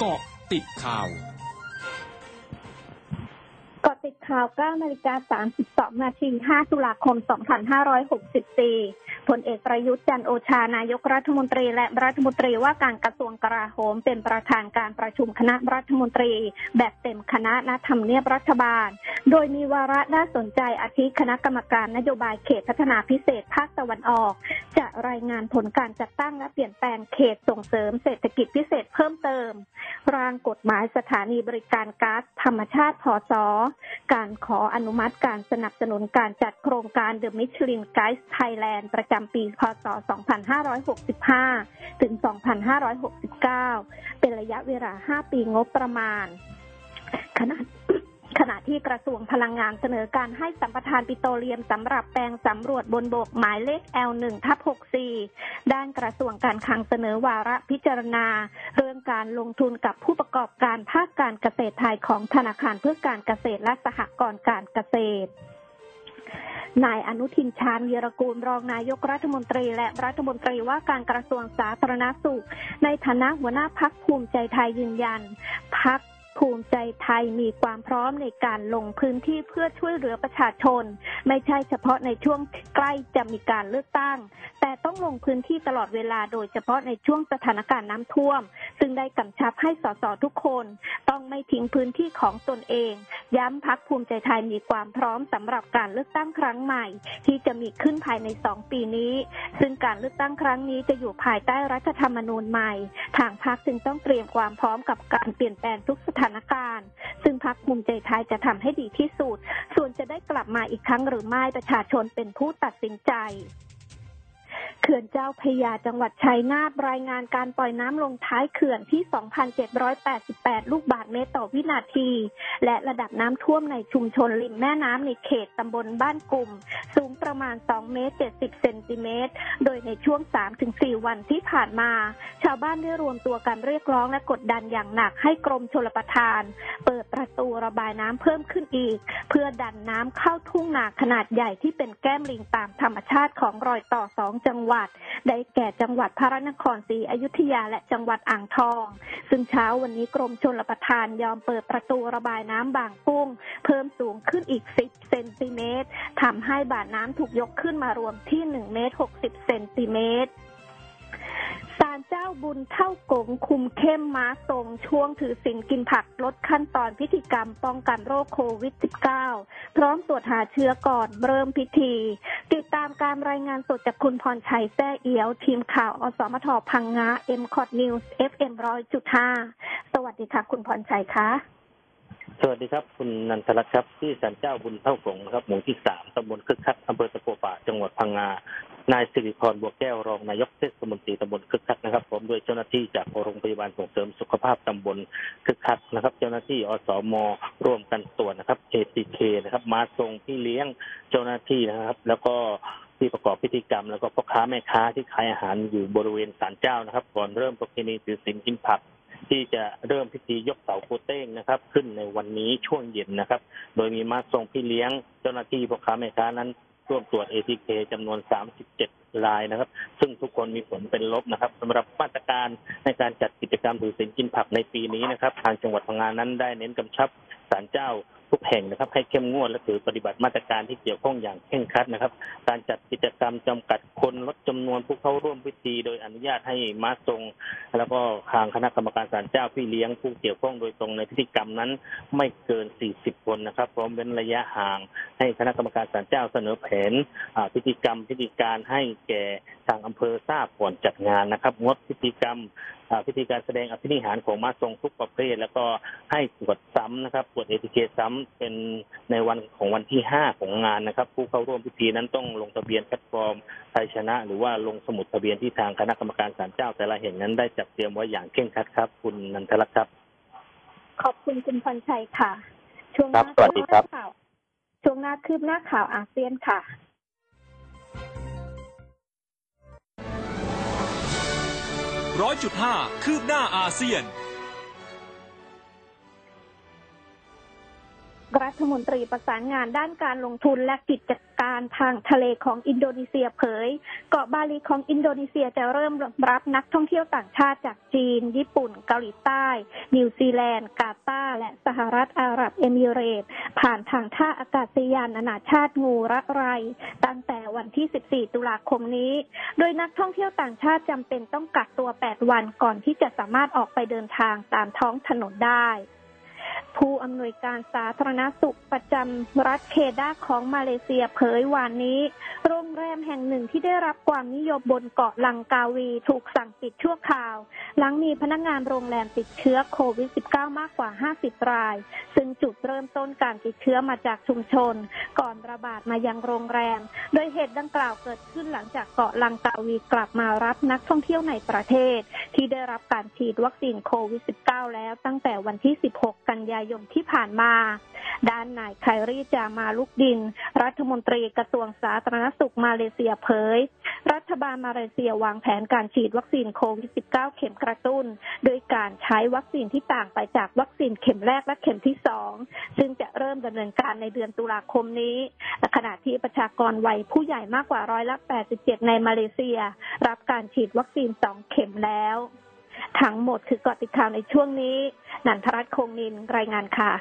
เกาะติดข่าวเกาะติดข่าว9นาฬิกา32นาที5ตุลาคม 2564 ผลเอกประยุทธ์จันโอชานายกรัฐมนตรี และรัฐมนตรีว่าการกระทรวงกลาโหม เป็นประธานการประชุมคณะรัฐมนตรี แบบเต็มคณะณทำเนียบรัฐบาล โดยมีวาระน่าสนใจอาทิคณะกรรมการนโยบายเขตพัฒนาพิเศษภาคตะวันออก จะรายงานผลการจัดตั้งและเปลี่ยนแปลงเขตส่งเสริมเศรษฐกิจพิเศษเพิ่มเติม ร่างกฎหมายสถานีบริการก๊าซธรรมชาติพศการขออนุมัติการสนับสนุนการจัดโครงการ The Michelin Guide Thailand ประจำปีพศ 2565 ถึง 2569 เป็นระยะเวลา 5 ปีงบประมาณขณะขณะที่กระทรวงพลังงานเสนอการให้สัมปทานปิโตรเลียมสำหรับแปลงสำรวจบนบกหมายเลข L1 ทับ64 ด้านกระทรวงการคลังเสนอวาระพิจารณา เรื่องการลงทุนกับผู้ประกอบการภาคการเกษตรไทยของธนาคารเพื่อการเกษตรและสหกรณ์การเกษตร นายอนุทินชาญวีรกูลรองนายกรัฐมนตรี และรัฐมนตรีว่าการกระทรวงสาธารณสุข ในฐานะหัวหน้าพักภูมิใจไทยยืนยันพัก ภูมิใจไทยมีความพร้อมในการลงพื้นที่เพื่อช่วยเหลือประชาชน ไม่ใช่เฉพาะในช่วงใกล้จะมีการเลือกตั้ง แต่ต้องลงพื้นที่ตลอดเวลาโดยเฉพาะในช่วงสถานการณ์น้ำท่วม ซึ่งได้กำชับให้สสทุกคน ต้องไม่ทิ้งพื้นที่ของตนเอง ย้ำพักภูมิใจไทยมีความพร้อมสำหรับการเลือกตั้งครั้งใหม่ ที่จะมีขึ้นภายในสองปีนี้ ซึ่งการเลือกตั้งครั้งนี้จะอยู่ภายใต้รัฐธรรมนูญใหม่ ทางพักจึงต้องเตรียมความพร้อมกับการเปลี่ยนแปลงทุกสถานการณ์ ซึ่งพักภูมิใจไทยจะทำให้ดีที่สุด ส่วนจะได้กลับมาอีกครั้งหรือไม่ประชาชนเป็นผู้ตัดสินใจ เขื่อนเจ้าพยาจังหวัดชัยนาทรายงานการปล่อยน้ำลงท้ายเขื่อนที่ 2,788 ลูกบาศก์เมตรต่อวินาที และระดับน้ำท่วมในชุมชนริมแม่น้ำในเขตตำบลบ้านกลุ่ม สูงประมาณ 2 เมตร 70 เซนติเมตร โดยในช่วง 3-4 วันที่ผ่านมา ชาวบ้านได้รวมตัวกันเรียกร้องและกดดันอย่างหนักให้กรมชลประทาน เปิดประตูระบายน้ำเพิ่มขึ้นอีก เพื่อดันน้ำเข้าทุ่งนาขนาดใหญ่ที่เป็นแก้มลิงตามธรรมชาติของรอยต่อสองจังหวัดได้แก่จังหวัดพระนครศรีอยุธยาและจังหวัดอ่างทอง ซึ่งเช้าวันนี้กรมชลประทานยอมเปิดประตูระบายน้ำบางกุ้ง เพิ่มสูงขึ้นอีก 10 เซนติเมตรทำให้บาดน้ำถูกยกขึ้นมารวมที่ 1 เมตร 60 เซนติเมตร ศาลเจ้าบุญเท่ากงคุมเข้มม้าทรงช่วงถือศีลกินผักลดขั้นตอนพิธีกรรมป้องกันโรคโควิด -19 พร้อมตรวจหาเชื้อก่อนเริ่มพิธี ติดตามการรายงานสดจากคุณพรชัยแซ่เอียว ทีมข่าวอสมทพังงา m c o t News FM 100.5สวัสดีค่ะ คุณพรชัยคะสวัสดีครับ คุณนันทรัตน์ครับที่ศาลเจ้าบุญเท่ากงนะครับหมู่ที่สามตำบลคึกคักอำเภอตะโกป่าจังหวัดพังงา นายสิริพรบัวแก้วรองนายกเทศมนตรีตำบลคึกคักนะครับผมด้วยเจ้าหน้าที่จากโรงพยาบาลส่งเสริมสุขภาพตำบลคึกคักนะครับ เจ้าหน้าที่อสมร่วมกันตรวจนะครับ ATK นะครับ มาทรงพี่เลี้ยงเจ้าหน้าที่นะครับ แล้วก็ที่ประกอบพิธีกรรม แล้วก็พ่อค้าแม่ค้าที่ขายอาหารอยู่บริเวณศาลเจ้านะครับ ก่อนเริ่มประเพณีถือศีลกินผักที่จะเริ่มพิธียกเสาโกเต้งนะครับ ขึ้นในวันนี้ช่วงเย็นนะครับ โดยมีมาทรงพี่เลี้ยงเจ้าหน้าที่พ่อค้าแม่ค้านั้น ร่วมตรวจ ATK จำนวน 37 รายนะครับ ซึ่งทุกคนมีผลเป็นลบนะครับสำหรับมาตรการในการจัดกิจกรรมถือศีลกินผักในปีนี้นะครับ ทางจังหวัดพังงานั้นได้เน้นกำชับศาลเจ้า ทุกแห่งนะครับ ให้เข้มงวดและถือปฏิบัติมาตรการที่เกี่ยวข้องอย่างเคร่งครัดนะครับ การจัดกิจกรรมจำกัดคนลดจำนวนผู้เข้าร่วมพิธี โดยอนุญาตให้มาทรง แล้วก็ทางคณะกรรมการศาลเจ้าพี่เลี้ยงผู้เกี่ยวข้องโดยตรงในพิธีกรรมนั้น ไม่เกิน 40 คนนะครับพร้อมเว้นระยะห่าง ให้คณะกรรมการศาลเจ้าเสนอแผนพิธีกรรมพิธีการให้แก่ ทางอำเภอทราบก่อนจัดงานนะครับงดพิธีกรรมอ่าพิธีการแสดงอภินิหารของมาทรงทุกประเภท แล้วก็ให้ตรวจซ้ำนะครับตรวจเอทีเคซ้ำเป็นในวันของวันที่ห้าของงานนะครับ ผู้เข้าร่วมพิธีนั้นต้องลงทะเบียนแพลตฟอร์มไทยชนะ หรือว่าลงสมุดทะเบียนที่ทางคณะกรรมการศาลเจ้า แต่ละแห่งนั้นได้จัดเตรียมไว้อย่างเคร่งครัดครับ คุณนันทรัตน์ครับ ขอบคุณคุณพรชัยค่ะ ช่วงหครัน้าบสวัสดีครับข่าวช่วงหน้าคืบหน้าข่าวอาเซียนค่ะ ร้อยจุดห้าคืบหน้าอาเซียน รัฐมนตรีประสานงานด้านการลงทุนและกิจการทางทะเลของอินโดนีเซียเผย เกาะบาหลีของอินโดนีเซียจะเริ่มรับนักท่องเที่ยวต่างชาติจากจีน ญี่ปุ่น เกาหลีใต้ นิวซีแลนด์ กาตาร์และสหรัฐอาหรับเอมิเรตส์ผ่านทางท่าอากาศยานนานาชาติงูระห์ไร ตั้งแต่วันที่ 14 ตุลาคมนี้ โดยนักท่องเที่ยวต่างชาติจำเป็นต้องกักตัว 8 วันก่อนที่จะสามารถออกไปเดินทางตามท้องถนนได้ ผู้อำนวยการสาธารณสุขประจำรัฐเคดาห์ของมาเลเซียเผยวันนี้ โรงแรมแห่งหนึ่งที่ได้รับความนิยมบนเกาะลังกาวีถูกสั่งปิดชั่วคราว หลังมีพนักงานโรงแรมติดเชื้อโควิด -19 มากกว่า 50 ราย ซึ่งจุดเริ่มต้นการติดเชื้อมาจากชุมชน ก่อนระบาดมายังโรงแรม โดยเหตุดังกล่าวเกิดขึ้นหลังจากเกาะลังกาวีกลับมารับนักท่องเที่ยวในประเทศ ที่ได้รับการฉีดวัคซีนโควิด -19 แล้วตั้งแต่วันที่ 16 กันยายนที่ผ่านมา ด้านนายไครีจามาลุกดิน รัฐมนตรีกระทรวงสาธารณสุขมาเลเซียเผย รัฐบาลมาเลเซียวางแผนการฉีดวัคซีนโควิด -19 เข็มกระตุ้น โดยการใช้วัคซีนที่ต่างไปจากวัคซีนเข็มแรกและเข็มที่สองซึ่งจะเริ่มดำเนินการในเดือนตุลาคมนี้ ขณะที่ประชากรวัยผู้ใหญ่มากกว่าร้อยละ 87 ในมาเลเซีย รับการฉีดวัคซีน2เข็มแล้ว ทั้งหมดคือกาะติดข่าวในช่วงนี้ นันทรัตน์คงนินรายงานค่ะ